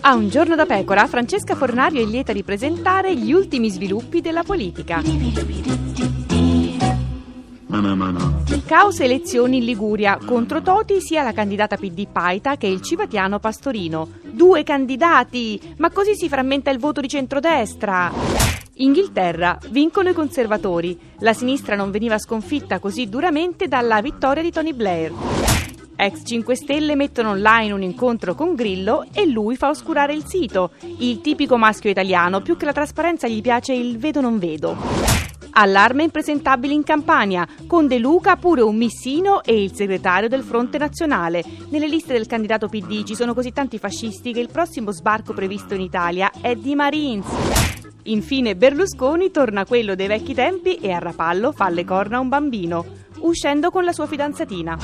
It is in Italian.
A un giorno da pecora, Francesca Fornario è lieta di presentare gli ultimi sviluppi della politica. Caos elezioni in Liguria. Contro Toti sia la candidata PD Paita che il civatiano Pastorino. Due candidati! Ma così si frammenta il voto di centrodestra. Inghilterra. Vincono i conservatori. La sinistra non veniva sconfitta così duramente dalla vittoria di Tony Blair. Ex 5 Stelle mettono online un incontro con Grillo e lui fa oscurare il sito. Il tipico maschio italiano, più che la trasparenza gli piace il vedo non vedo. Allarme impresentabili in Campania, con De Luca pure un missino e il segretario del Fronte Nazionale. Nelle liste del candidato PD ci sono così tanti fascisti che il prossimo sbarco previsto in Italia è di Marines. Infine Berlusconi torna quello dei vecchi tempi e a Rapallo fa le corna a un bambino, uscendo con la sua fidanzatina.